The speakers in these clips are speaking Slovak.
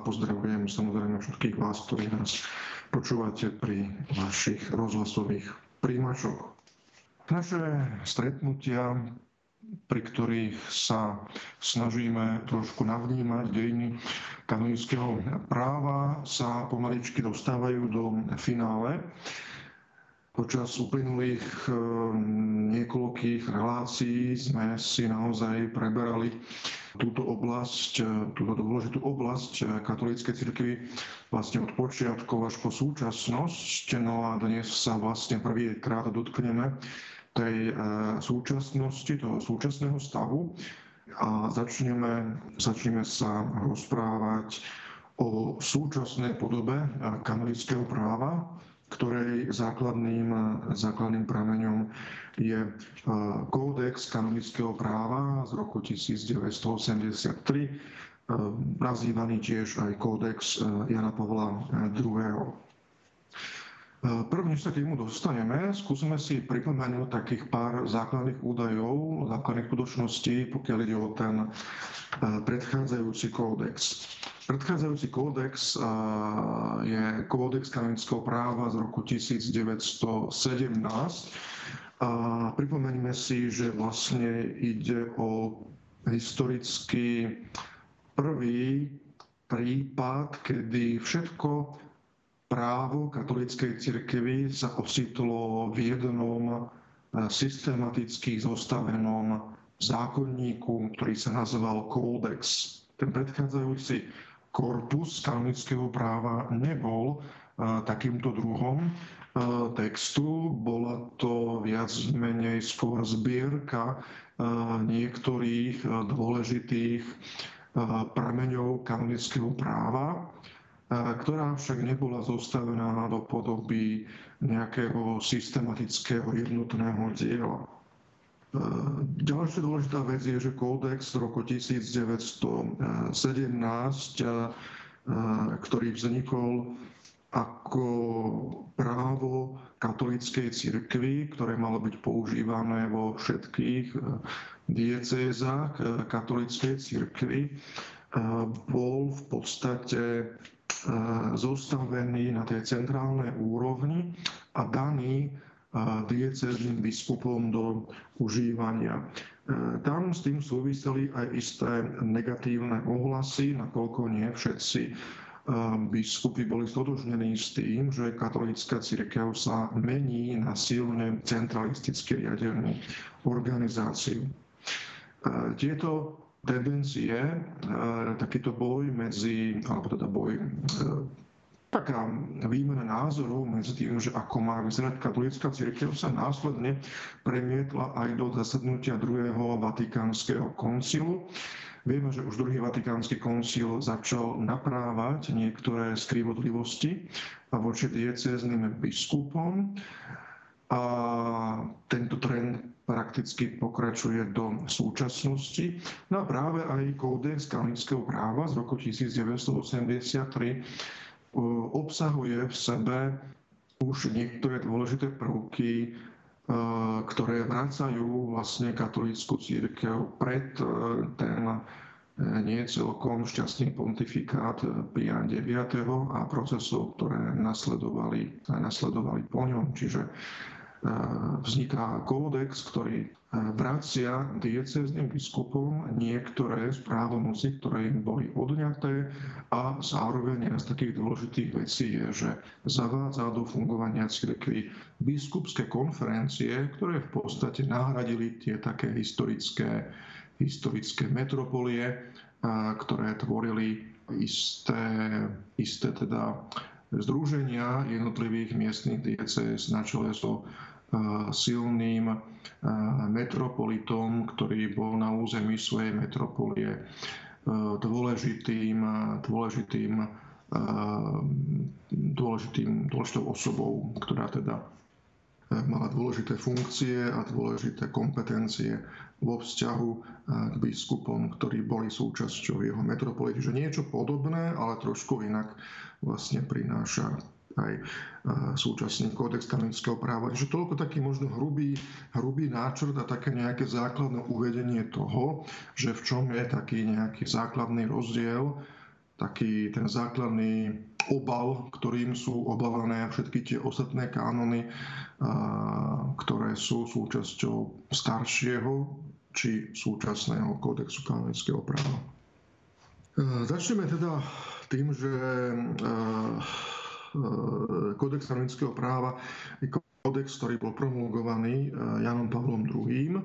Pozdravujem samozrejme všetkých vás, ktorí nás počúvate pri vašich rozhlasových príjimačoch. Naše stretnutia, pri ktorých sa snažíme trošku navnímať dejiny kanonického práva, sa pomaličky dostávajú do finále. Počas uplynulých eh, niekoľkých relácií sme si naozaj preberali túto oblasť, eh, túto dôležitú oblasť eh, katolíckej cirkvi vlastne od počiatkov až po súčasnosť. No a dnes sa vlastne prvýkrát dotkneme tej súčasnosti, toho súčasného stavu a začneme, začneme sa rozprávať o súčasnej podobe kanonického práva, ktorej základným, základným prameňom je e, Kódex kanonického práva z roku 1983, e, nazývaný tiež aj Kódex e, Jana Pavla II. Prvne, než sa k nemu dostaneme, skúsime si pripomenúť takých pár základných údajov, základných skutočností, pokiaľ ide o ten predchádzajúci kódex. Predchádzajúci kódex je kódex kanonického práva z roku 1917. A pripomeňme si, že vlastne ide o historicky prvý prípad, kedy všetko právo katolíckej cirkvi sa ocitlo v jednom systematicky zostavenom zákonníku, ktorý sa nazval kódex. Ten predchádzajúci korpus kanonického práva nebol e, takýmto druhom e, textu. Bola to viac menej skôr zbierka e, niektorých dôležitých prameňov kanonického práva, ktorá však nebola zostavená do podoby nejakého systematického jednotného diela. Ďalšia dôležitá vec je, že kódex z roku 1917, ktorý vznikol ako právo katolíckej cirkvi, ktoré malo byť používané vo všetkých diecézach katolíckej cirkvi, bol v podstate zostavený na tej centrálnej úrovni a daný diecezným biskupom do užívania. E, tam s tým súviseli aj isté negatívne ohlasy, nakoľko nie všetci e, biskupy boli stotožnení s tým, že katolická církev sa mení na silne centralisticky riadenú organizáciu. E, tieto tendencie, takýto boj medzi, alebo teda boj taká výmena názorov medzi tým, že ako má vyzerať katolická církev, sa následne premietla aj do zasadnutia druhého vatikánskeho koncilu. Vieme, že už druhý vatikánsky koncil začal naprávať niektoré skrivodlivosti voči diecézným biskupom a tento trend prakticky pokračuje do súčasnosti. No a práve aj kódex kanonického práva z roku 1983 obsahuje v sebe už niektoré dôležité prvky, ktoré vracajú vlastne katolícku církev pred ten e, nie celkom šťastný pontifikát Pian IX a procesov, ktoré nasledovali, nasledovali po ňom. Čiže vzniká kódex, ktorý vracia diecezným biskupom niektoré z ktoré im boli odňaté a zároveň z takých dôležitých vecí je, že zavádza do fungovania cirkvi biskupské konferencie, ktoré v podstate nahradili tie také historické, historické metropolie, ktoré tvorili isté, isté teda združenia jednotlivých miestnych diecéz. Na čele so silným metropolitom, ktorý bol na území svojej metropolie dôležitým, dôležitým, dôležitým, dôležitou osobou, ktorá teda mala dôležité funkcie a dôležité kompetencie vo vzťahu k biskupom, ktorí boli súčasťou jeho metropolie. Čiže niečo podobné, ale trošku inak vlastne prináša aj súčasný kódex kanonického práva. Čiže toľko taký možno hrubý, hrubý náčrt a také nejaké základné uvedenie toho, že v čom je taký nejaký základný rozdiel taký ten základný obal, ktorým sú obávané všetky tie ostatné kánony, ktoré sú súčasťou staršieho či súčasného kódexu kanonického práva. Začneme teda tým, že kódex kanonického práva je kódex, ktorý bol promulgovaný Janom Pavlom II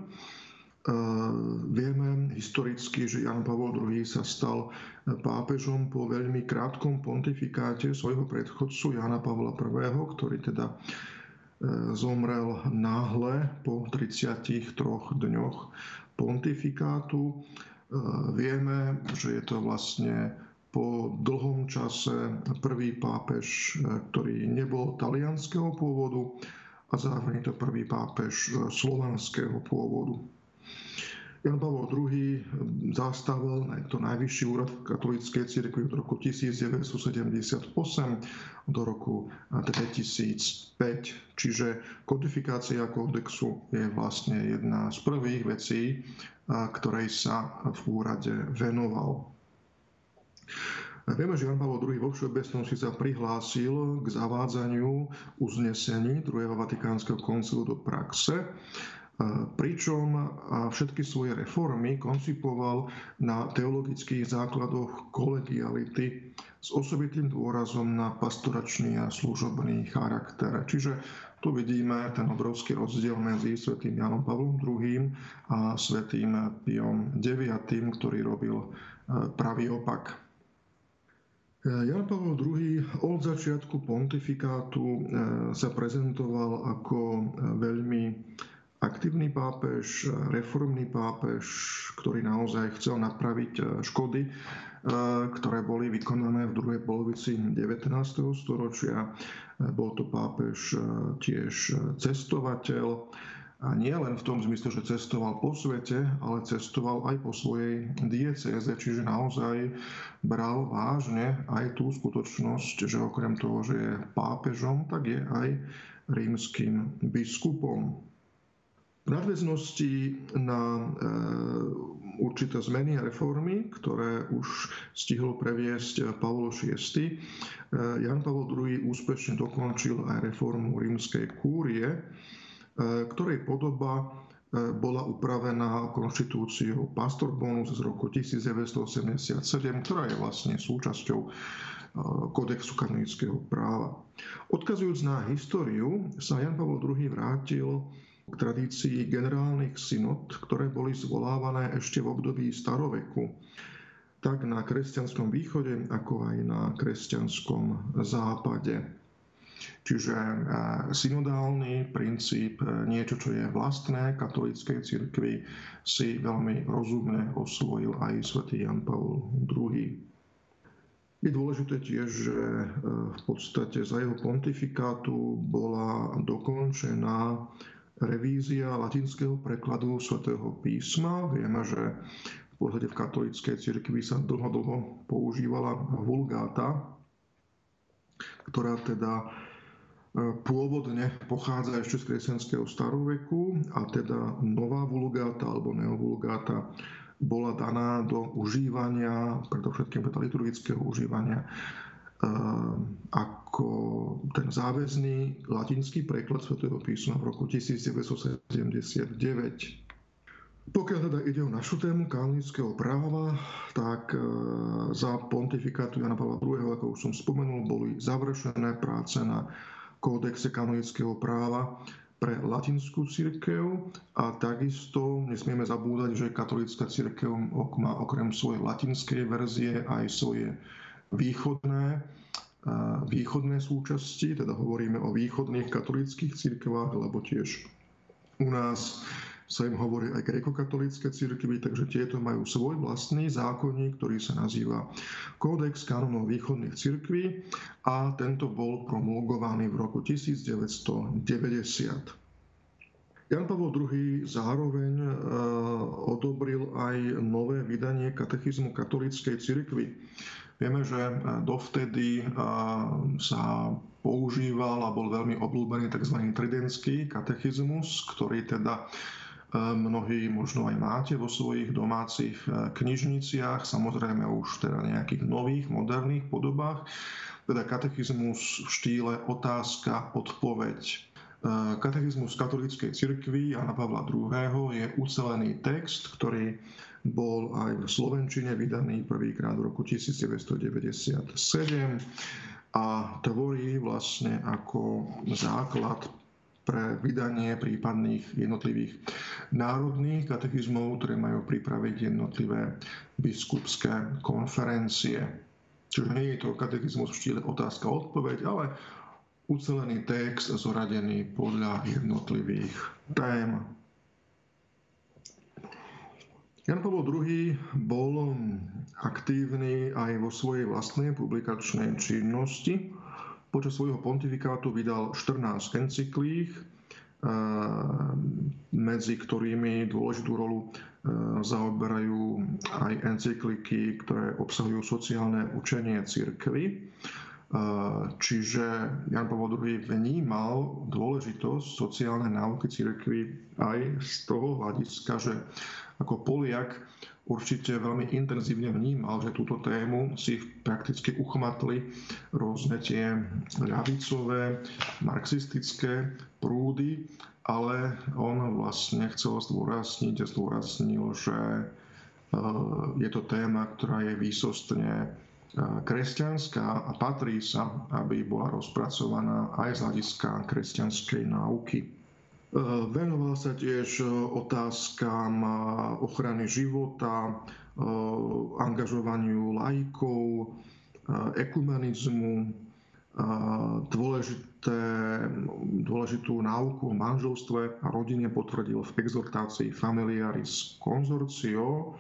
Vieme historicky, že Jan Pavol II sa stal pápežom po veľmi krátkom pontifikáte svojho predchodcu Jana Pavla I, ktorý teda e, zomrel náhle po 33 dňoch pontifikátu. E, vieme, že je to vlastne po dlhom čase prvý pápež, e, ktorý nebol talianského pôvodu a zároveň to prvý pápež slovanského pôvodu. Jan Pavel II zastavil to najvyšší úrad v katolíckej cirkvi od roku 1978 do roku 2005. Čiže kodifikácia kódexu je vlastne jedna z prvých vecí, ktorej sa v úrade venoval. Vieme, že Jan Pavel II vo všeobecnosti sa prihlásil k zavádzaniu uznesení druhého Vatikánskeho koncilu do praxe pričom všetky svoje reformy koncipoval na teologických základoch kolegiality s osobitým dôrazom na pastoračný a služobný charakter. Čiže tu vidíme ten obrovský rozdiel medzi svätým Janom Pavlom II a svätým Piom IX, ktorý robil e, pravý opak. E, Jan Pavel II od začiatku pontifikátu e, sa prezentoval ako veľmi aktívny pápež, reformný pápež, ktorý naozaj chcel napraviť e, škody, e, ktoré boli vykonané v druhej polovici 19. storočia. E, bol to pápež tiež cestovateľ, a nie len v tom zmysle, že cestoval po svete, ale cestoval aj po svojej diecéze, čiže naozaj bral vážne aj tú skutočnosť, že okrem toho, že je pápežom, tak je aj rímským biskupom nadväznosti na e, určité zmeny a reformy, ktoré už stihol previesť Pavlo VI. E, Jan Pavel II úspešne dokončil aj reformu rímskej kúrie, ktorej podoba bola upravená konštitúciou Pastor Bonus z roku 1987, ktorá je vlastne súčasťou kodexu kanonického práva. Odkazujúc na históriu, sa Jan Pavel II vrátil k tradícii generálnych synod, ktoré boli zvolávané ešte v období staroveku, tak na kresťanskom východe, ako aj na kresťanskom západe. Čiže e, synodálny princíp, e, niečo, čo je vlastné katolíckej cirkvi, si veľmi rozumne osvojil aj svätý Jan Paul II. Je dôležité tiež, že e, v podstate za jeho pontifikátu bola dokončená revízia latinského prekladu svätého písma. Vieme, že v podstate v katolíckej cirkvi sa dlho, dlho používala vulgáta, ktorá teda e, pôvodne pochádza ešte z kresťanského staroveku a teda nová vulgáta alebo neovulgáta bola daná do užívania, predovšetkým do liturgického užívania ako ten záväzný latinský preklad svätého písma v roku 1979. Pokiaľ teda ide o našu tému kanonického práva, tak e, za pontifikátu Jana Pavla II, ako už som spomenul, boli završené práce na kódexe kanonického práva pre latinskú církev a takisto nesmieme zabúdať, že katolická církev má okrem svojej latinskej verzie aj svoje východné, východné súčasti, teda hovoríme o východných katolických cirkvách, alebo tiež u nás sa im hovorí aj grekokatolícke cirkvy, takže tieto majú svoj vlastný zákonník, ktorý sa nazýva Kódex kanonov východných cirkví a tento bol promulgovaný v roku 1990. Jan Pavel II zároveň e, odobril aj nové vydanie katechizmu katolíckej cirkvi. Vieme, že e, dovtedy e, sa používal a bol veľmi obľúbený tzv. tridentský katechizmus, ktorý teda mnohí možno aj máte vo svojich domácich knižniciach, samozrejme už teda nejakých nových, moderných podobách, teda katechizmus v štýle otázka, odpoveď. Katechizmus katolíckej cirkvi Jana Pavla II. je ucelený text, ktorý bol aj v Slovenčine vydaný prvýkrát v roku 1997 a tvorí vlastne ako základ pre vydanie prípadných jednotlivých národných katechizmov, ktoré majú pripraviť jednotlivé biskupské konferencie. Čiže nie je to katechizmus v štýle otázka-odpoveď, ale ucelený text zoradený podľa jednotlivých tém. Jan Pavel II bol aktívny aj vo svojej vlastnej publikačnej činnosti. Počas svojho pontifikátu vydal 14 encyklík, eh, medzi ktorými dôležitú rolu eh, zaoberajú aj encykliky, ktoré obsahujú sociálne učenie cirkvy. Čiže Jan Pavel II vnímal dôležitosť sociálnej náuky cirkvy aj z toho hľadiska, že ako Poliak určite veľmi intenzívne vnímal, že túto tému si prakticky uchmatli rôzne tie ľavicové, marxistické prúdy, ale on vlastne chcel zdôrazniť a zdôraznil, že e, je to téma, ktorá je výsostne kresťanská a patrí sa, aby bola rozpracovaná aj z hľadiska kresťanskej náuky. E, venoval sa tiež e, otázkam e, ochrany života, angažovaniu lajkov, ekumenizmu, dôležité, dôležitú náuku o manželstve a rodine potvrdil v exhortácii Familiaris Consortio,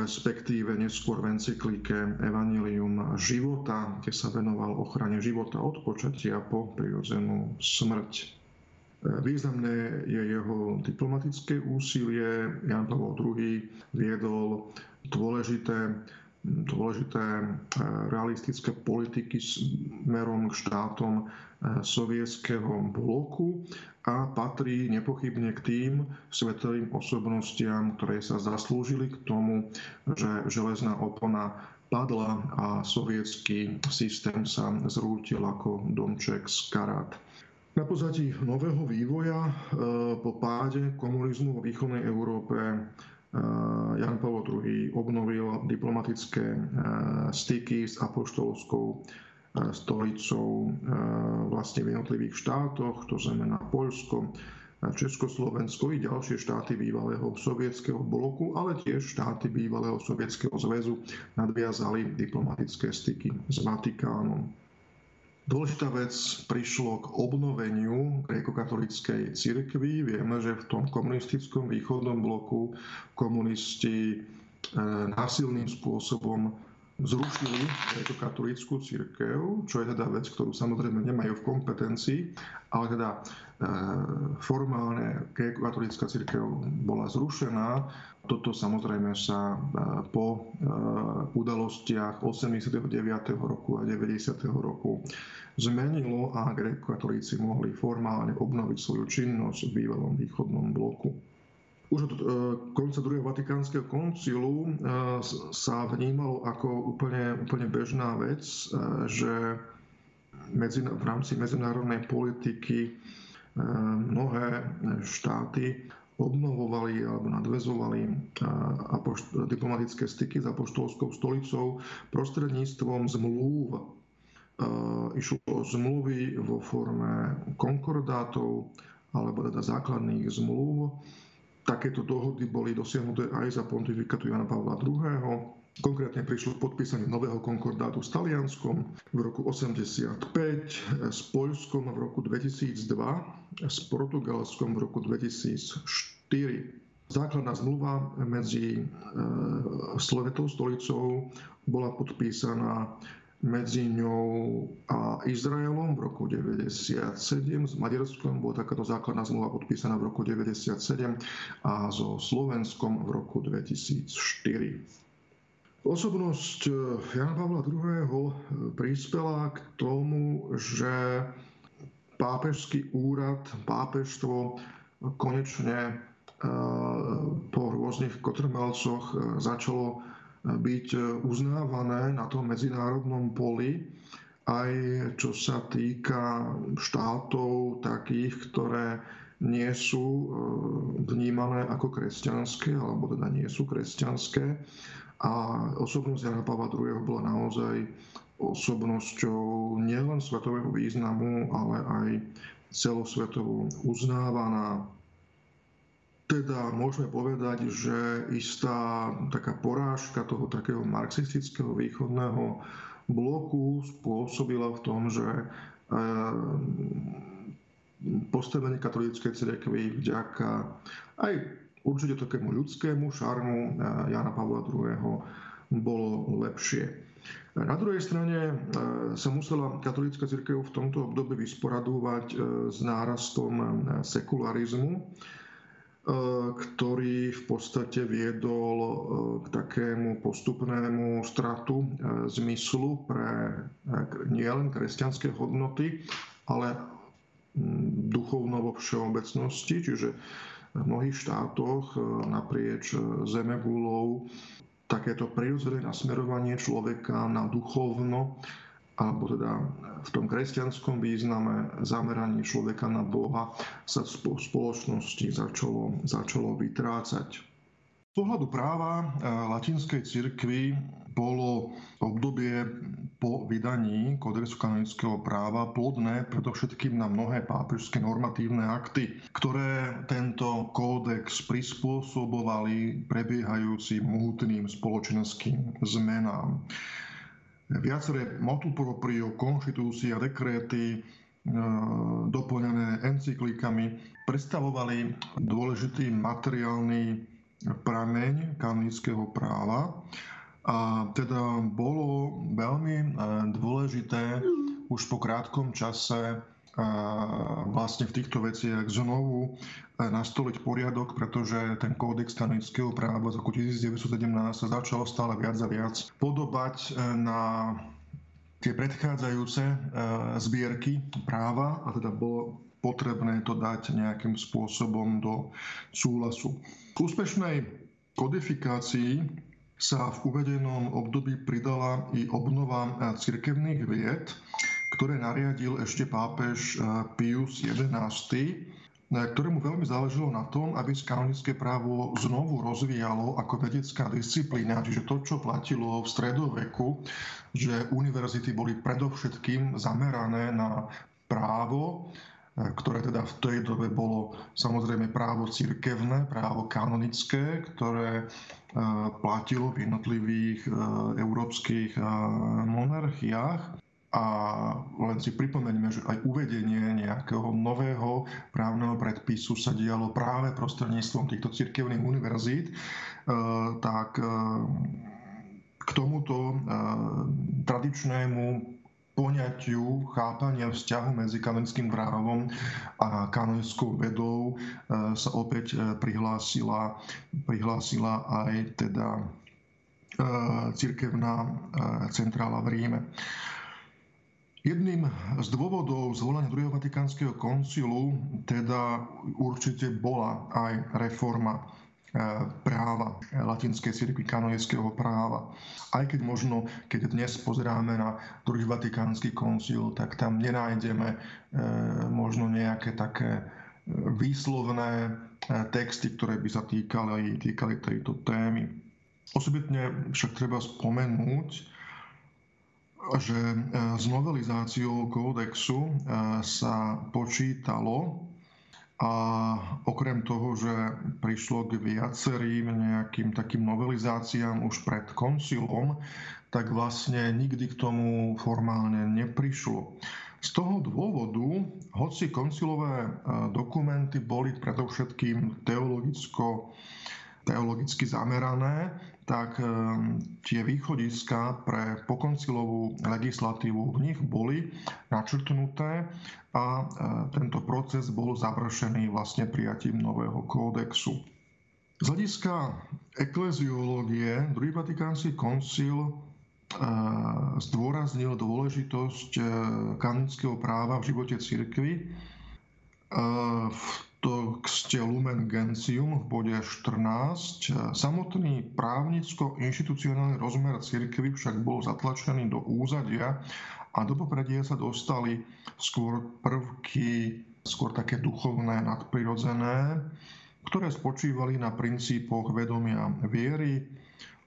respektíve neskôr v encyklike Evangelium života, kde sa venoval ochrane života od počatia po prirodzenú smrť. Významné je jeho diplomatické úsilie. Jan Pavel II viedol dôležité, dôležité e, realistické politiky smerom k štátom e, sovietského bloku a patrí nepochybne k tým svetovým osobnostiam, ktoré sa zaslúžili k tomu, že železná opona padla a sovietský systém sa zrútil ako domček z karát. Na pozadí nového vývoja e, po páde komunizmu vo východnej Európe Jan Pavel II obnovil diplomatické e, styky s apoštolskou stolicou vlastne v jednotlivých štátoch, to znamená Poľsko, Československo i ďalšie štáty bývalého sovietského bloku, ale tiež štáty bývalého sovietského zväzu nadviazali diplomatické styky s Vatikánom. Dôležitá vec prišlo k obnoveniu grékokatolíckej cirkvi. Vieme, že v tom komunistickom východnom bloku komunisti e, násilným spôsobom zrušili grékokatolíckú církev, čo je teda vec, ktorú samozrejme nemajú v kompetencii, ale teda formálne grékokatolícka církev bola zrušená. Toto samozrejme sa po udalostiach 89. roku a 90. roku zmenilo a grékokatolíci mohli formálne obnoviť svoju činnosť v bývalom východnom bloku. Už od e, konca druhého vatikánskeho koncilu e, sa vnímalo ako úplne, úplne bežná vec, e, že medzi, v rámci medzinárodnej politiky mnohé štáty obnovovali alebo nadvezovali diplomatické styky s apoštolskou stolicou prostredníctvom zmluv. Išlo o zmluvy vo forme konkordátov alebo teda základných zmluv, Takéto dohody boli dosiahnuté aj za pontifikátu Jana Pavla II. Konkrétne prišlo k podpísaniu nového konkordátu s Talianskom v roku 85, s Poľskom v roku 2002, s Portugalskom v roku 2004. Základná zmluva medzi e, Slovetou stolicou bola podpísaná medzi ňou a Izraelom v roku 97, s Maďarskom bola takáto základná zmluva podpísaná v roku 97 a so Slovenskom v roku 2004. Osobnosť eh, Jana Pavla II. Eh, prispela k tomu, že pápežský úrad, pápežstvo konečne po rôznych kotrmelcoch začalo byť uznávané na tom medzinárodnom poli, aj čo sa týka štátov takých, ktoré nie sú vnímané ako kresťanské, alebo teda nie sú kresťanské. A osobnosť Jana Pavla II. bola naozaj osobnosťou nielen svetového významu, ale aj celosvetovo uznávaná. Teda môžeme povedať, že istá taká porážka toho takého marxistického východného bloku spôsobila v tom, že eh, postavenie katolíckej cirkvi vďaka aj určite takému ľudskému šarmu Jana Pavla II. bolo lepšie. Na druhej strane e, sa musela katolícka církev v tomto období vysporadúvať e, s nárastom e, sekularizmu, ktorý v podstate viedol k takému postupnému stratu zmyslu pre nielen kresťanské hodnoty, ale duchovno vo všeobecnosti, čiže v mnohých štátoch naprieč zemegulou takéto prirodzené nasmerovanie človeka na duchovno, alebo teda v tom kresťanskom význame zameranie človeka na Boha sa v spoločnosti začalo, začalo vytrácať. Z pohľadu práva e, latinskej cirkvi bolo obdobie po vydaní kódexu kanonického práva plodné predovšetkým na mnohé pápežské normatívne akty, ktoré tento kódex prispôsobovali prebiehajúcim mohutným spoločenským zmenám. Viaceré motu proprio, konštitúcie a dekréty e, doplnené encyklikami predstavovali dôležitý materiálny prameň kanonického práva a teda bolo veľmi e, dôležité už po krátkom čase e, vlastne v týchto veciach znovu e, nastoliť poriadok, pretože ten kódex kanonického práva z roku 1917 sa začal stále viac a viac podobať na tie predchádzajúce zbierky práva a teda bolo potrebné to dať nejakým spôsobom do súhlasu. K úspešnej kodifikácii sa v uvedenom období pridala i obnova eh, cirkevných vied, ktoré nariadil ešte pápež eh, Pius XI, eh, ktorému veľmi záležalo na tom, aby kanonické právo znovu rozvíjalo ako vedecká disciplína, čiže to, čo platilo v stredoveku, že univerzity boli predovšetkým zamerané na právo, ktoré teda v tej dobe bolo samozrejme právo cirkevné, právo kanonické, ktoré platilo v jednotlivých európskych monarchiách. A len si pripomeňme, že aj uvedenie nejakého nového právneho predpisu sa dialo práve prostredníctvom týchto cirkevných univerzít, tak k tomuto tradičnému poňatiu chápania vzťahu medzi kanonickým právom a kanonickou vedou e, sa opäť e, prihlásila, prihlásila aj teda e, cirkevná centrála v Ríme. Jedným z dôvodov zvolenia druhého Vatikánskeho koncilu teda určite bola aj reforma práva latinskej cirkvi, kanonického práva. Aj keď možno, keď dnes pozeráme na druhý vatikánsky koncil, tak tam nenájdeme e, možno nejaké také výslovné texty, ktoré by sa týkali, týkali tejto témy. Osobitne však treba spomenúť, že s novelizáciou kódexu sa počítalo a okrem toho, že prišlo k viacerým nejakým takým novelizáciám už pred koncilom, tak vlastne nikdy k tomu formálne neprišlo. Z toho dôvodu, hoci koncilové e, dokumenty boli predovšetkým teologicko, teologicky zamerané, tak ehm, tie východiska pre pokoncilovú legislatívu v nich boli načrtnuté a e, tento proces bol završený vlastne prijatím nového kódexu. Z hľadiska ekleziológie druhý Vatikánsky koncil e, zdôraznil dôležitosť kanonického práva v živote cirkvi. V texte Lumen Gentium v bode 14. Samotný právnicko-inštitucionálny rozmer cirkvy však bol zatlačený do úzadia a do popredia sa dostali skôr prvky, skôr také duchovné, nadprirodzené, ktoré spočívali na princípoch vedomia viery,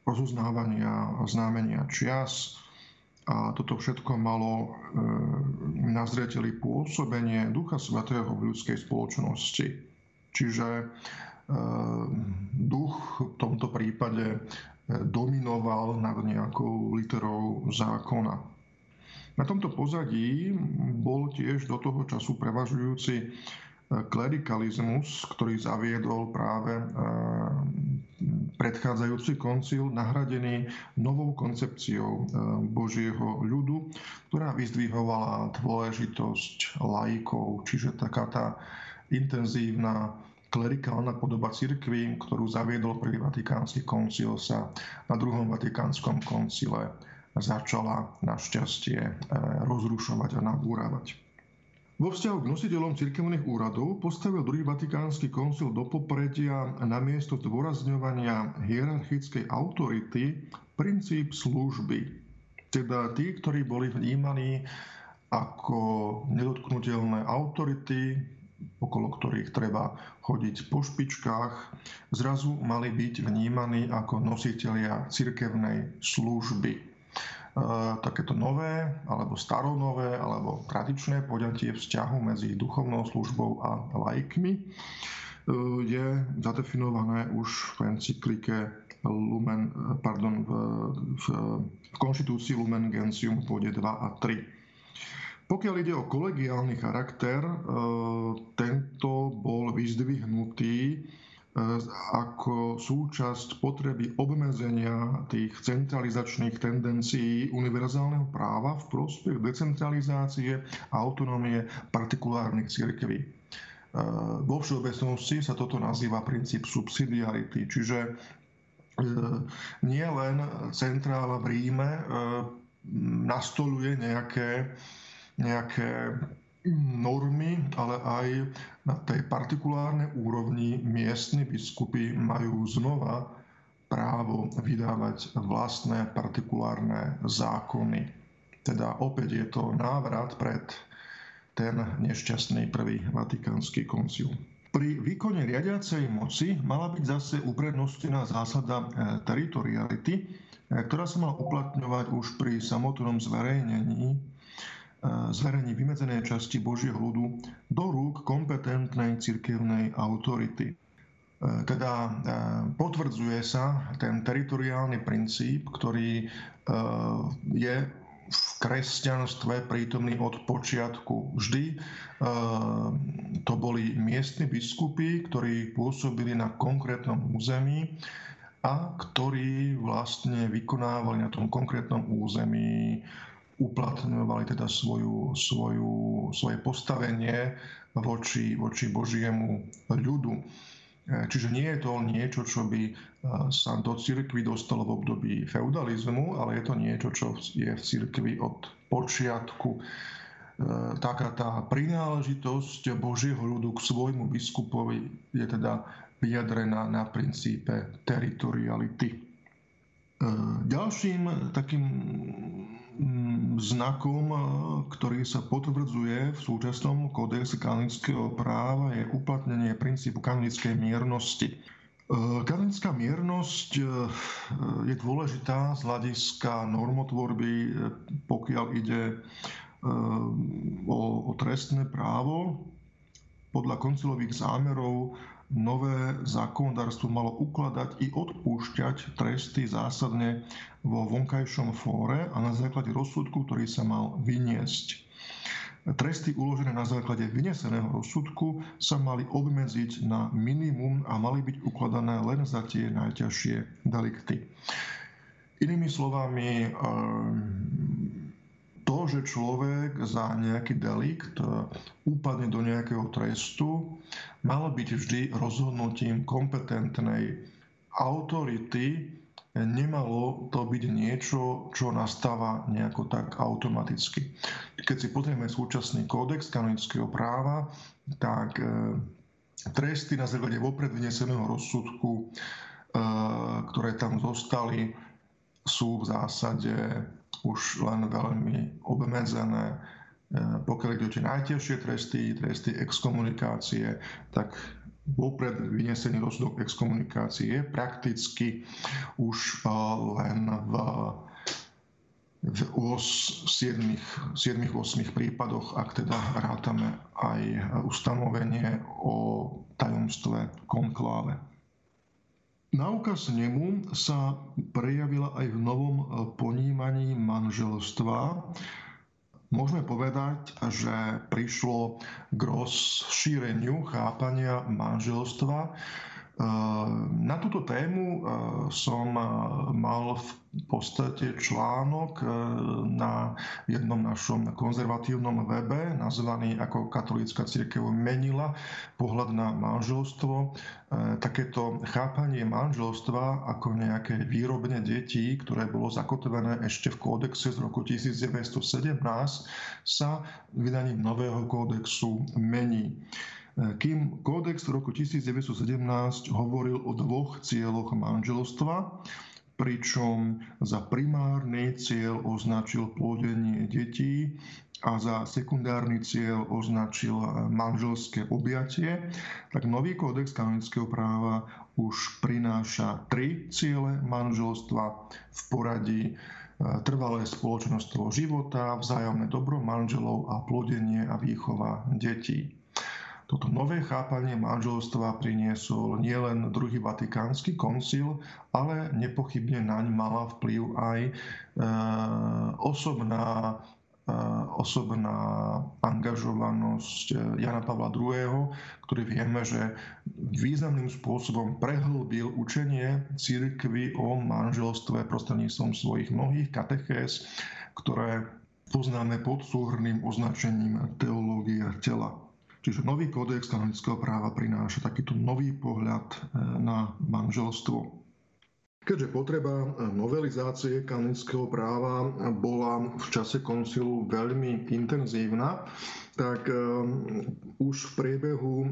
rozoznávania znamenia čias, a toto všetko malo e, na zreteli pôsobenie Ducha Svetého v ľudskej spoločnosti. Čiže e, duch v tomto prípade e, dominoval nad nejakou literou zákona. Na tomto pozadí bol tiež do toho času prevažujúci klerikalizmus, ktorý zaviedol práve predchádzajúci koncil, nahradený novou koncepciou eh, Božieho ľudu, ktorá vyzdvihovala dôležitosť laikov, čiže taká tá intenzívna klerikálna podoba cirkvy, ktorú zaviedol prvý vatikánsky koncil, sa na druhom vatikánskom koncile začala našťastie eh, rozrušovať a nabúravať. Vo vzťahu k nositeľom cirkevných úradov postavil druhý vatikánsky koncil do popredia na miesto zdôrazňovania hierarchickej autority princíp služby. Teda tí, ktorí boli vnímaní ako nedotknutelné autority, okolo ktorých treba chodiť po špičkách, zrazu mali byť vnímaní ako nositelia cirkevnej služby takéto nové, alebo staronové, alebo tradičné poďatie vzťahu medzi duchovnou službou a laikmi e, je zadefinované už v encyklike Lumen, pardon, v, v, v konštitúcii Lumen Gentium bode 2 a 3. Pokiaľ ide o kolegiálny charakter, e, tento bol vyzdvihnutý ako súčasť potreby obmedzenia tých centralizačných tendencií univerzálneho práva v prospech decentralizácie a autonómie partikulárnych cirkví. E, vo všeobecnosti sa toto nazýva princíp subsidiarity, čiže e, nie len centrála v Ríme e, nastoluje nejaké, nejaké normy, ale aj na tej partikulárnej úrovni miestni biskupy majú znova právo vydávať vlastné partikulárne zákony. Teda opäť je to návrat pred ten nešťastný prvý vatikánsky koncil. Pri výkone riadiacej moci mala byť zase uprednostená zásada e, teritoriality, e, ktorá sa mala uplatňovať už pri samotnom zverejnení zverení vymedzenej časti Božieho ľudu do rúk kompetentnej cirkevnej autority. E, teda e, potvrdzuje sa ten teritoriálny princíp, ktorý e, je v kresťanstve prítomný od počiatku. Vždy to boli miestni biskupy, ktorí pôsobili na konkrétnom území a ktorí vlastne vykonávali na tom konkrétnom území uplatňovali teda svoju, svoju, svoje postavenie voči, voči Božiemu ľudu. E, čiže nie je to niečo, čo by e, sa do cirkvi dostalo v období feudalizmu, ale je to niečo, čo je v cirkvi od počiatku. E, taká tá prináležitosť Božieho ľudu k svojmu biskupovi je teda vyjadrená na princípe teritoriality. Ďalším takým znakom, ktorý sa potvrdzuje v súčasnom kódexe kanonického práva, je uplatnenie princípu kanonickej miernosti. E, kanonická miernosť e, je dôležitá z hľadiska normotvorby, pokiaľ ide o, o trestné právo. Podľa koncilových zámerov nové zákonodárstvo malo ukladať i odpúšťať tresty zásadne vo vonkajšom fóre a na základe rozsudku, ktorý sa mal vyniesť. Tresty uložené na základe vyneseného rozsudku sa mali obmedziť na minimum a mali byť ukladané len za tie najťažšie delikty. Inými slovami, ehm, to, že človek za nejaký delikt e, úpadne do nejakého trestu, malo byť vždy rozhodnutím kompetentnej autority, nemalo to byť niečo, čo nastáva nejako tak automaticky. Keď si pozrieme súčasný kódex kanonického práva, tak e, tresty na základe vopred vyneseného rozsudku, ktoré tam zostali, sú v zásade už len veľmi obmedzené. Pokiaľ ide o tie najťažšie tresty, tresty exkomunikácie, tak vopred vynesený rozsudok exkomunikácie je prakticky už len v v 7-8 prípadoch, ak teda rátame aj ustanovenie o tajomstve konkláve. Náuka z nemu sa prejavila aj v novom ponímaní manželstva. Môžeme povedať, že prišlo k rozšíreniu chápania manželstva na túto tému som mal v podstate článok na jednom našom konzervatívnom webe, nazvaný ako Katolícka církev menila pohľad na manželstvo. Takéto chápanie manželstva ako nejaké výrobne detí, ktoré bolo zakotvené ešte v kódexe z roku 1917, sa vydaním nového kódexu mení. Kým kódex roku 1917 hovoril o dvoch cieľoch manželstva, pričom za primárny cieľ označil plodenie detí a za sekundárny cieľ označil manželské objatie, tak nový kódex kanonického práva už prináša tri ciele manželstva v poradí e, trvalé spoločenstvo života, vzájomné dobro manželov a plodenie a výchova detí. Toto nové chápanie manželstva priniesol nielen druhý vatikánsky koncil, ale nepochybne naň mala vplyv aj e, osobná e, osobná angažovanosť e, Jana Pavla II., ktorý vieme, že významným spôsobom prehlbil učenie církvy o manželstve prostredníctvom svojich mnohých katechés, ktoré poznáme pod súhrným označením teológia tela. Čiže nový kódex kanonického práva prináša takýto nový pohľad e, na manželstvo. Keďže potreba novelizácie kanonického práva bola v čase koncilu veľmi intenzívna, tak e, už v priebehu e,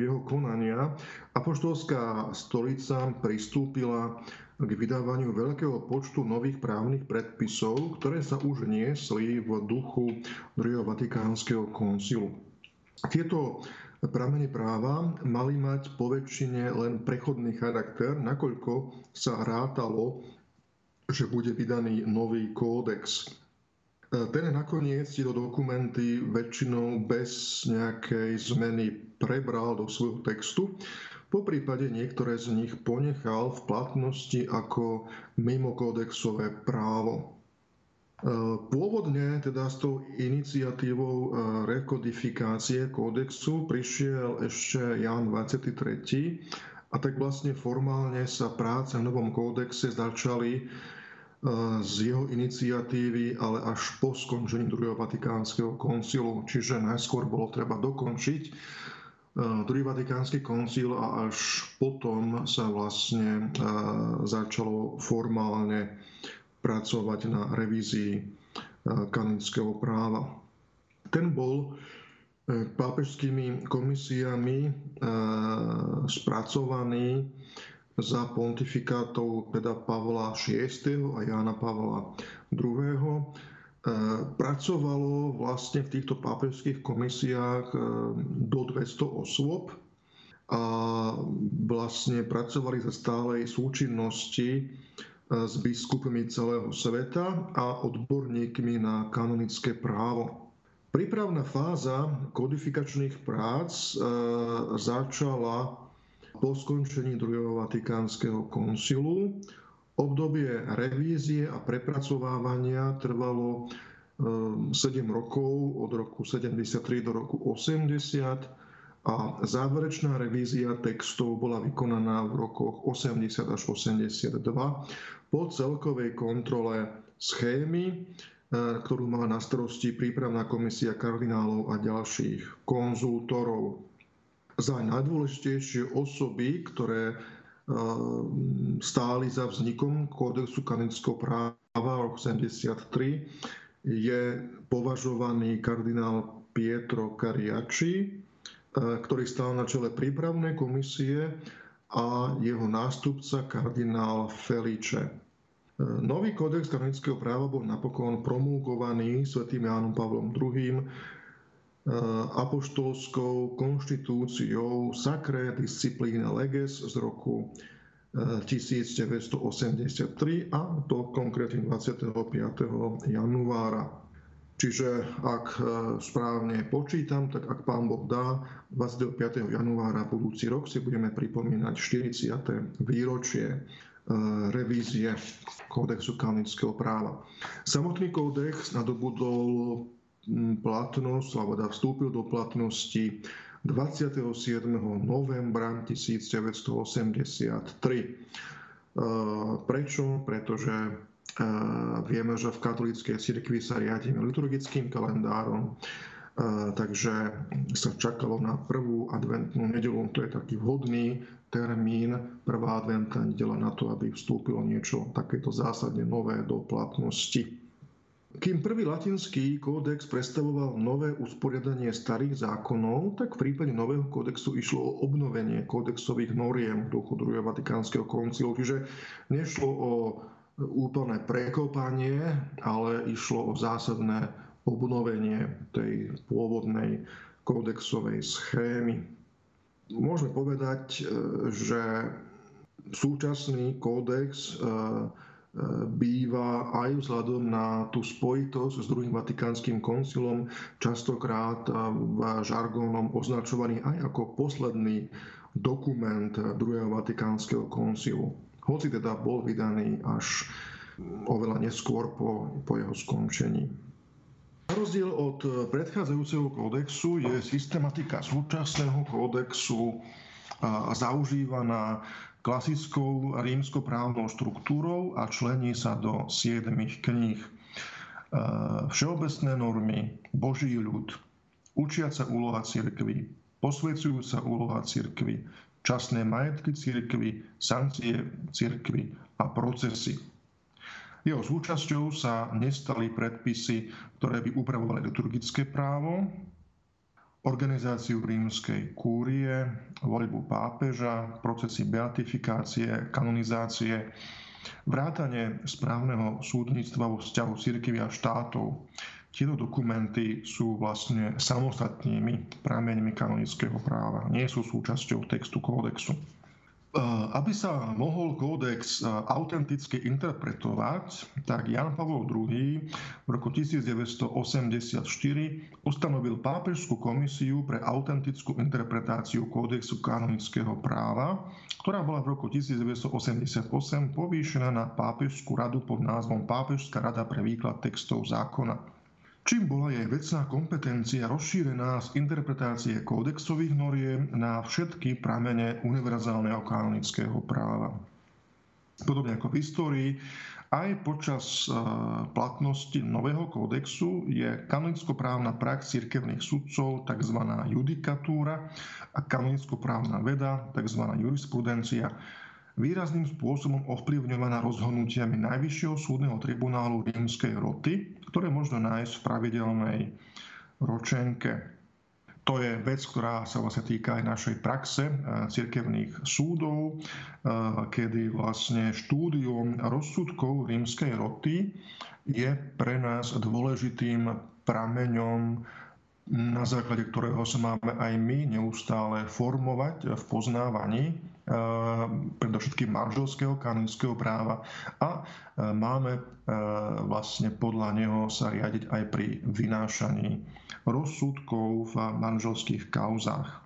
jeho konania Apoštolská stolica pristúpila k vydávaniu veľkého počtu nových právnych predpisov, ktoré sa už niesli v duchu druhého Vatikánskeho koncilu. Tieto pramene práva mali mať poväčšine len prechodný charakter, nakoľko sa rátalo, že bude vydaný nový kódex. Ten nakoniec tieto dokumenty väčšinou bez nejakej zmeny prebral do svojho textu. Po prípade niektoré z nich ponechal v platnosti ako mimokódexové právo. Pôvodne teda s tou iniciatívou e, rekodifikácie kódexu prišiel ešte Jan 23. A tak vlastne formálne sa práce na novom kódexe začali e, z jeho iniciatívy, ale až po skončení druhého vatikánskeho koncilu. Čiže najskôr bolo treba dokončiť e, druhý vatikánsky koncil a až potom sa vlastne začalo formálne pracovať na revízii e, kanonického práva. Ten bol e, pápežskými komisiami e, spracovaný za pontifikátov teda Pavla VI. a Jána Pavla II. Pracovalo vlastne v týchto pápežských komisiách do 200 osôb a vlastne pracovali za stálej súčinnosti s biskupmi celého sveta a odborníkmi na kanonické právo. Prípravná fáza kodifikačných prác e, začala po skončení druhého vatikánskeho koncilu. Obdobie revízie a prepracovávania trvalo 7 e, rokov, od roku 73 do roku 80 a záverečná revízia textov bola vykonaná v rokoch 80 až 82 po celkovej kontrole schémy, e, ktorú mala na starosti prípravná komisia kardinálov a ďalších konzultorov. Za najdôležitejšie osoby, ktoré e, stáli za vznikom kódexu kanonického práva rok 73, je považovaný kardinál Pietro Cariaci, ktorý stal na čele prípravnej komisie a jeho nástupca kardinál Felice. Nový kódex kanonického práva bol napokon promulgovaný svätým Jánom Pavlom II apoštolskou konštitúciou Sacre Disciplina Leges z roku 1983 a to konkrétne 25. januára. Čiže ak e, správne počítam, tak ak pán Boh dá, 25. januára budúci rok si budeme pripomínať 40. výročie e, revízie kódexu kanonického práva. Samotný kódex nadobudol platnosť, alebo vstúpil do platnosti 27. novembra 1983. E, prečo? Pretože vieme, že v katolíckej cirkvi sa riadíme liturgickým kalendárom, takže sa čakalo na prvú adventnú nedelu. To je taký vhodný termín, prvá adventná nedela na to, aby vstúpilo niečo takéto zásadne nové do platnosti. Kým prvý latinský kódex predstavoval nové usporiadanie starých zákonov, tak v prípade nového kódexu išlo o obnovenie kódexových noriem v duchu druhého Vatikánskeho koncilu. Čiže nešlo o úplné prekopanie, ale išlo o zásadné obnovenie tej pôvodnej kódexovej schémy. Môžeme povedať, že súčasný kódex býva aj vzhľadom na tú spojitosť s druhým vatikánskym koncilom častokrát v žargónom označovaný aj ako posledný dokument druhého vatikánskeho koncilu. Hoci teda bol vydaný až oveľa neskôr po, po jeho skončení. Na rozdiel od predchádzajúceho kódexu je systematika súčasného kódexu zaužívaná klasickou rímsko-právnou štruktúrou a člení sa do siedmých kníh. E, všeobecné normy, Boží ľud, učiaca úloha cirkvy, posvedzujúca úloha cirkvy, časné majetky cirkvy, sankcie cirkvy a procesy. Jeho súčasťou sa nestali predpisy, ktoré by upravovali liturgické právo, organizáciu rímskej kúrie, voľbu pápeža, procesy beatifikácie, kanonizácie, vrátanie správneho súdnictva vo vzťahu cirkvi a štátov. Tieto dokumenty sú vlastne samostatnými prameňmi kanonického práva, nie sú súčasťou textu kódexu. Eh, aby sa mohol kódex eh, autenticky interpretovať, tak Jan Pavol II v roku 1984 ustanovil pápežskú komisiu pre autentickú interpretáciu kódexu kanonického práva, ktorá bola v roku 1988 povýšená na pápežskú radu pod názvom Pápežská rada pre výklad textov zákona čím bola jej vecná kompetencia rozšírená z interpretácie kódexových noriem na všetky pramene univerzálneho kanonického práva. Podobne ako v histórii, aj počas e, platnosti nového kódexu je kanonicko-právna prax cirkevných sudcov, tzv. judikatúra, a kanonicko-právna veda, tzv. jurisprudencia, výrazným spôsobom ovplyvňovaná rozhodnutiami Najvyššieho súdneho tribunálu rímskej roty, ktoré možno nájsť v pravidelnej ročenke. To je vec, ktorá sa vlastne týka aj našej praxe eh, cirkevných súdov, eh, kedy vlastne štúdium rozsudkov rímskej roty je pre nás dôležitým prameňom na základe ktorého sa máme aj my neustále formovať v poznávaní e, predovšetkým manželského kanonického práva a e, máme e, vlastne podľa neho sa riadiť aj pri vynášaní rozsudkov v manželských kauzách.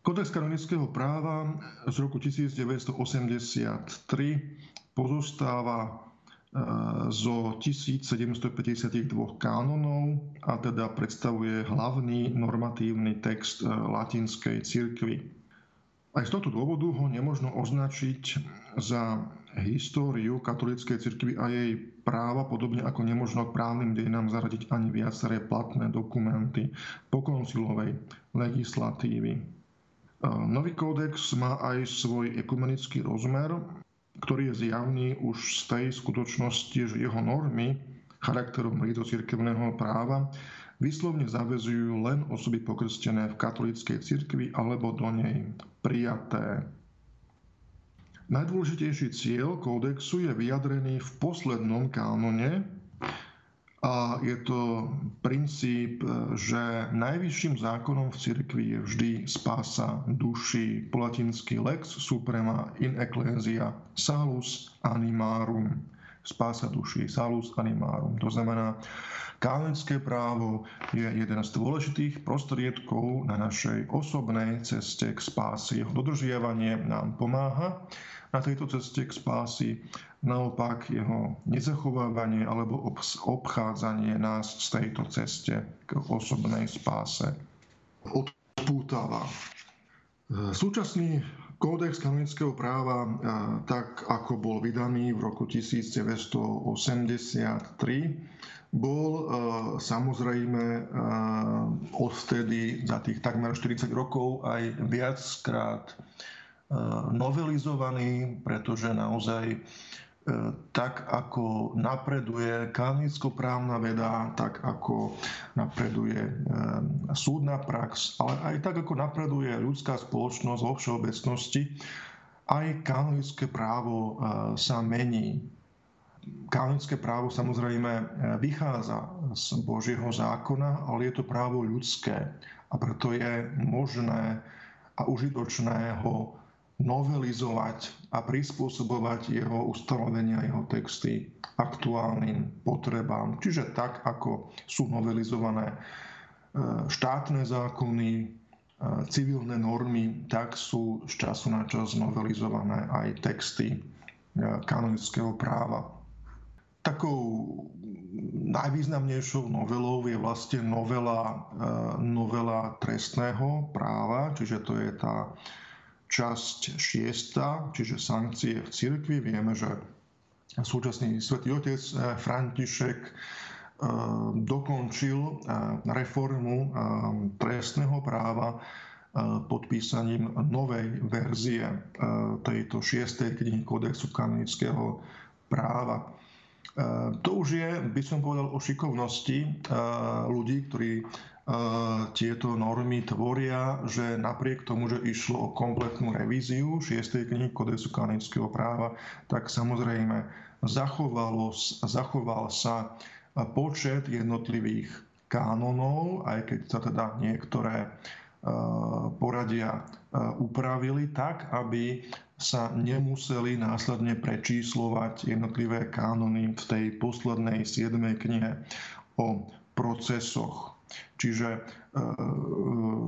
Kodex kanonického práva z roku 1983 pozostáva zo 1752 kánonov a teda predstavuje hlavný normatívny text e, latinskej cirkvi. Aj z tohto dôvodu ho nemožno označiť za históriu katolíckej cirkvi a jej práva, podobne ako nemožno k právnym dejinám zaradiť ani viaceré platné dokumenty pokoncilovej legislatívy. E, nový kódex má aj svoj ekumenický rozmer, ktorý je zjavný už z tej skutočnosti, že jeho normy charakterom rídocirkevného práva vyslovne zavezujú len osoby pokrstené v katolíckej cirkvi alebo do nej prijaté. Najdôležitejší cieľ kódexu je vyjadrený v poslednom kánone a je to princíp, že najvyšším zákonom v cirkvi je vždy spása duši, po latinsky lex suprema in ecclesia salus animarum spása duši, salus animarum. To znamená, kanonické právo je jeden z dôležitých prostriedkov na našej osobnej ceste k spási. Jeho dodržiavanie nám pomáha na tejto ceste k spási, naopak jeho nezachovávanie alebo obchádzanie nás z tejto ceste k osobnej spáse odpútava. Súčasný Kódex kanonického práva, tak ako bol vydaný v roku 1983, bol samozrejme odvtedy za tých takmer 40 rokov aj viackrát novelizovaný, pretože naozaj tak ako napreduje kanonicko-právna veda, tak ako napreduje eh, súdna prax, ale aj tak ako napreduje ľudská spoločnosť vo všeobecnosti, aj kanonické právo eh, sa mení. Kanonické právo samozrejme eh, vychádza z Božieho zákona, ale je to právo ľudské a preto je možné a užitočné ho novelizovať a prispôsobovať jeho ustanovenia, jeho texty aktuálnym potrebám. Čiže tak, ako sú novelizované e, štátne zákony, e, civilné normy, tak sú z času na čas novelizované aj texty e, kanonického práva. Takou najvýznamnejšou novelou je vlastne novela, novela trestného práva, čiže to je tá časť šiesta, čiže sankcie v cirkvi. Vieme, že súčasný svätý Otec eh, František eh, dokončil eh, reformu trestného práva podpísaním novej verzie tejto šiestej knihy Kodexu kanonického práva. To už je, by som povedal, o šikovnosti ľudí, ktorí tieto normy tvoria, že napriek tomu, že išlo o kompletnú revíziu 6. knihy Kodexu kanonického práva, tak samozrejme zachovalo, zachoval sa počet jednotlivých kánonov, aj keď sa teda niektoré poradia upravili tak, aby sa nemuseli následne prečíslovať jednotlivé kánony v tej poslednej 7. knihe o procesoch Čiže e,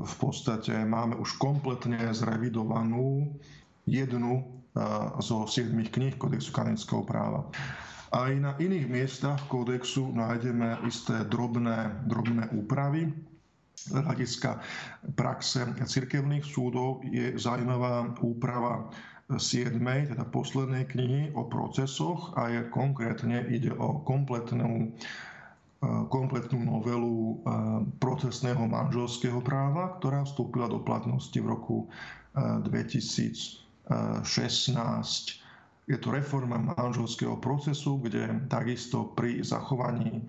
v podstate máme už kompletne zrevidovanú jednu e, zo siedmých kníh Kodexu kanonického práva. Aj na iných miestach kódexu nájdeme isté drobné, drobné úpravy. Z hľadiska praxe cirkevných súdov je zaujímavá úprava 7. teda poslednej knihy o procesoch a je konkrétne ide o kompletnú kompletnú novelu procesného manželského práva, ktorá vstúpila do platnosti v roku 2016. Je to reforma manželského procesu, kde takisto pri zachovaní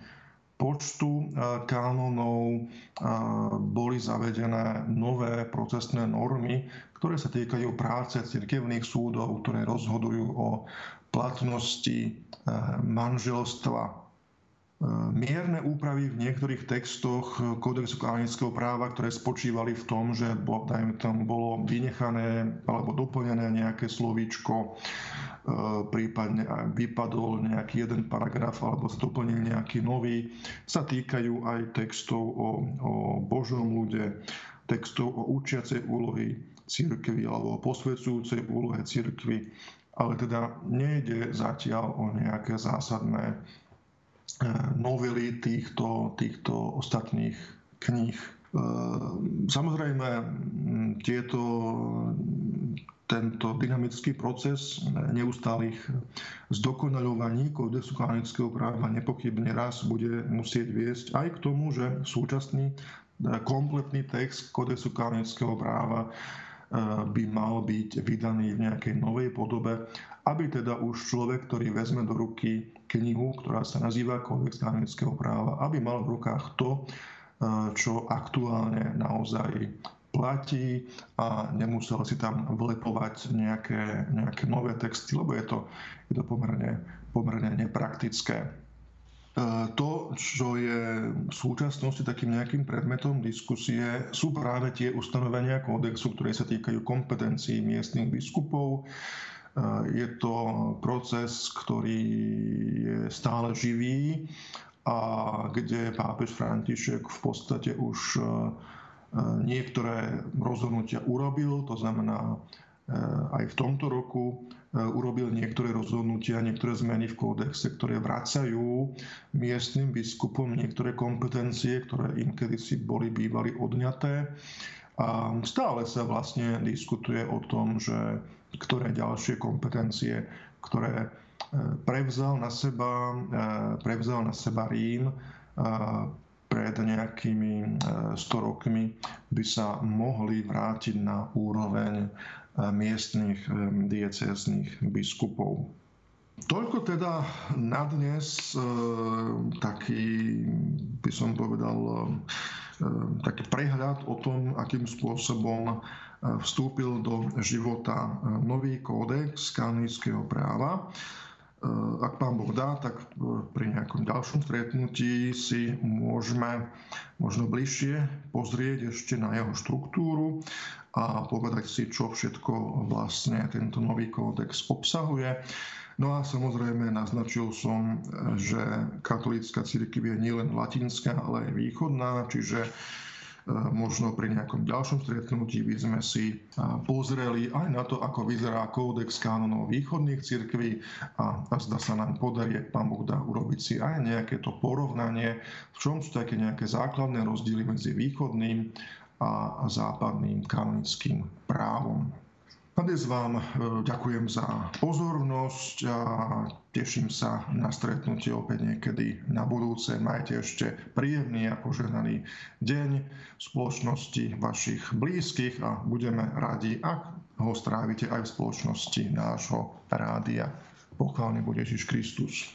počtu kánonov boli zavedené nové procesné normy, ktoré sa týkajú práce cirkevných súdov, ktoré rozhodujú o platnosti manželstva mierne úpravy v niektorých textoch kódexu kanonického práva, ktoré spočívali v tom, že dajme tam bolo vynechané alebo doplnené nejaké slovíčko, e, prípadne vypadol nejaký jeden paragraf alebo sa doplnil nejaký nový, sa týkajú aj textov o, o Božom ľude, textov o učiacej úlohy církvy alebo o posvedcujúcej úlohe církvy, ale teda nejde zatiaľ o nejaké zásadné E, novely týchto, týchto ostatných kníh. E, samozrejme, tieto, tento dynamický proces neustálých zdokonaľovaní kódexu kanonického práva nepochybne raz bude musieť viesť aj k tomu, že súčasný e, kompletný text kódexu kanonického práva by mal byť vydaný v nejakej novej podobe, aby teda už človek, ktorý vezme do ruky knihu, ktorá sa nazýva Kódex kanonického práva, aby mal v rukách to, čo aktuálne naozaj platí a nemusel si tam vlepovať nejaké, nejaké nové texty, lebo je to, je to pomerne, pomerne nepraktické. To, čo je v súčasnosti takým nejakým predmetom diskusie, sú práve tie ustanovenia kódexu, ktoré sa týkajú kompetencií miestnych biskupov. Je to proces, ktorý je stále živý a kde pápež František v podstate už niektoré rozhodnutia urobil, to znamená aj v tomto roku E, urobil niektoré rozhodnutia, niektoré zmeny v kódexe, ktoré vracajú miestnym biskupom niektoré kompetencie, ktoré im kedysi boli bývali odňaté. A stále sa vlastne diskutuje o tom, že ktoré ďalšie kompetencie, ktoré e, prevzal na seba, e, prevzal na seba Rím pred nejakými 100 rokmi, by sa mohli vrátiť na úroveň miestnych diecéznych biskupov. Toľko teda na dnes e, taký, by som povedal, e, taký prehľad o tom, akým spôsobom e, vstúpil do života nový kódex kanonického práva. Ak pán Boh dá, tak pri nejakom ďalšom stretnutí si môžeme možno bližšie pozrieť ešte na jeho štruktúru a povedať si, čo všetko vlastne tento nový kódex obsahuje. No a samozrejme naznačil som, že katolícka církev je nielen latinská, ale aj východná, čiže e, možno pri nejakom ďalšom stretnutí by sme si e, pozreli aj na to, ako vyzerá kódex kánonov východných církví a, a zda sa nám podarí, ak pán Boh dá, urobiť si aj nejaké to porovnanie, v čom sú také nejaké základné rozdiely medzi východným a západným kanonickým právom. Dnes vám e, ďakujem za pozornosť a teším sa na stretnutie opäť niekedy na budúce. Majte ešte príjemný a požehnaný deň v spoločnosti vašich blízkych a budeme radi, ak ho strávite aj v spoločnosti nášho rádia. Pochválený bude Ježiš Kristus.